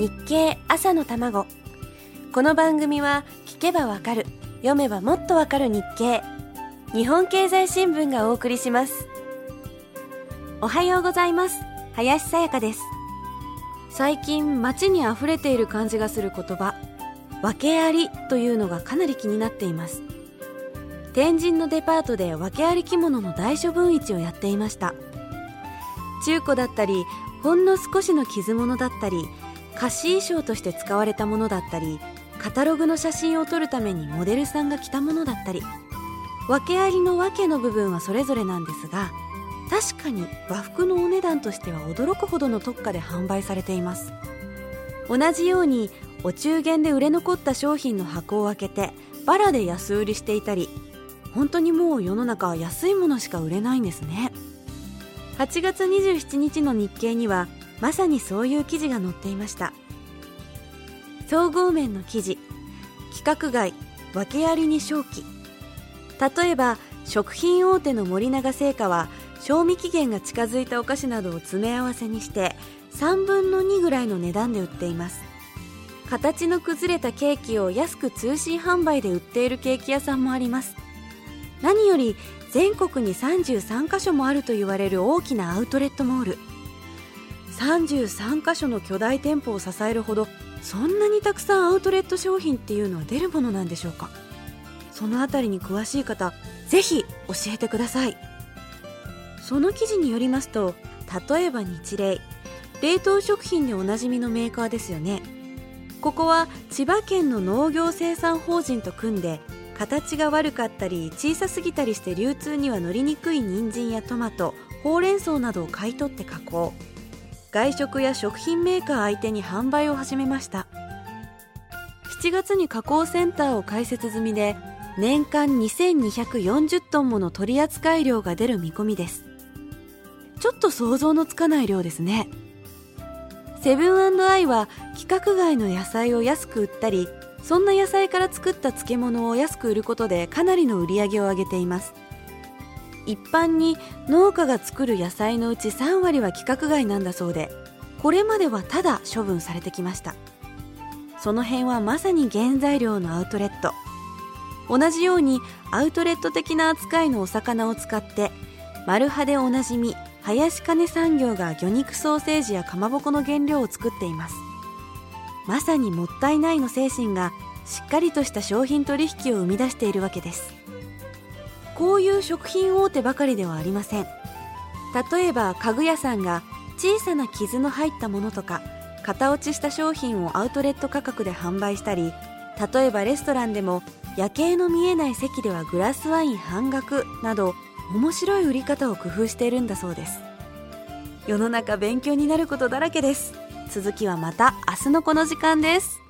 日経朝の卵。この番組は聞けばわかる。読めばもっとわかる日経。日本経済新聞がお送りします。おはようございます。林さやかです。最近街に溢れている感じがする言葉。訳ありというのがかなり気になっています。天神のデパートで訳あり着物の大処分市をやっていました。中古だったりほんの少しの傷物だったり貸し衣装として使われたものだったりカタログの写真を撮るためにモデルさんが着たものだったり訳ありの訳の部分はそれぞれなんですが確かに和服のお値段としては驚くほどの特価で販売されています。同じようにお中元で売れ残った商品の箱を開けてバラで安売りしていたり本当にもう世の中は安いものしか売れないんですね。8月27日の日経にはまさにそういう記事が載っていました。総合面の記事規格外訳ありに正気。例えば食品大手の森永製菓は賞味期限が近づいたお菓子などを詰め合わせにして3分の2ぐらいの値段で売っています。形の崩れたケーキを安く通信販売で売っているケーキ屋さんもあります。何より全国に33カ所もあると言われる大きなアウトレットモール。33カ所の巨大店舗を支えるほどそんなにたくさんアウトレット商品っていうのは出るものなんでしょうか？そのあたりに詳しい方ぜひ教えてください。その記事によりますと例えば日霊冷凍食品でおなじみのメーカーですよね。ここは千葉県の農業生産法人と組んで形が悪かったり小さすぎたりして流通には乗りにくい人参やトマトほうれん草などを買い取って加工。外食や食品メーカー相手に販売を始めました。7月に加工センターを開設済みで年間2240トンもの取扱量が出る見込みです。ちょっと想像のつかない量ですね。セブンアイは規格外の野菜を安く売ったりそんな野菜から作った漬物を安く売ることでかなりの売り上げを上げています。一般に農家が作る野菜のうち3割は規格外なんだそうでこれまではただ処分されてきました。その辺はまさに原材料のアウトレット。同じようにアウトレット的な扱いのお魚を使ってマルハでおなじみ林金産業が魚肉ソーセージやかまぼこの原料を作っています。まさにもったいないの精神がしっかりとした商品取引を生み出しているわけです。こういう食品大手ばかりではありません。例えば家具屋さんが小さな傷の入ったものとか型落ちした商品をアウトレット価格で販売したり例えばレストランでも夜景の見えない席ではグラスワイン半額など面白い売り方を工夫しているんだそうです。世の中勉強になることだらけです。続きはまた明日のこの時間です。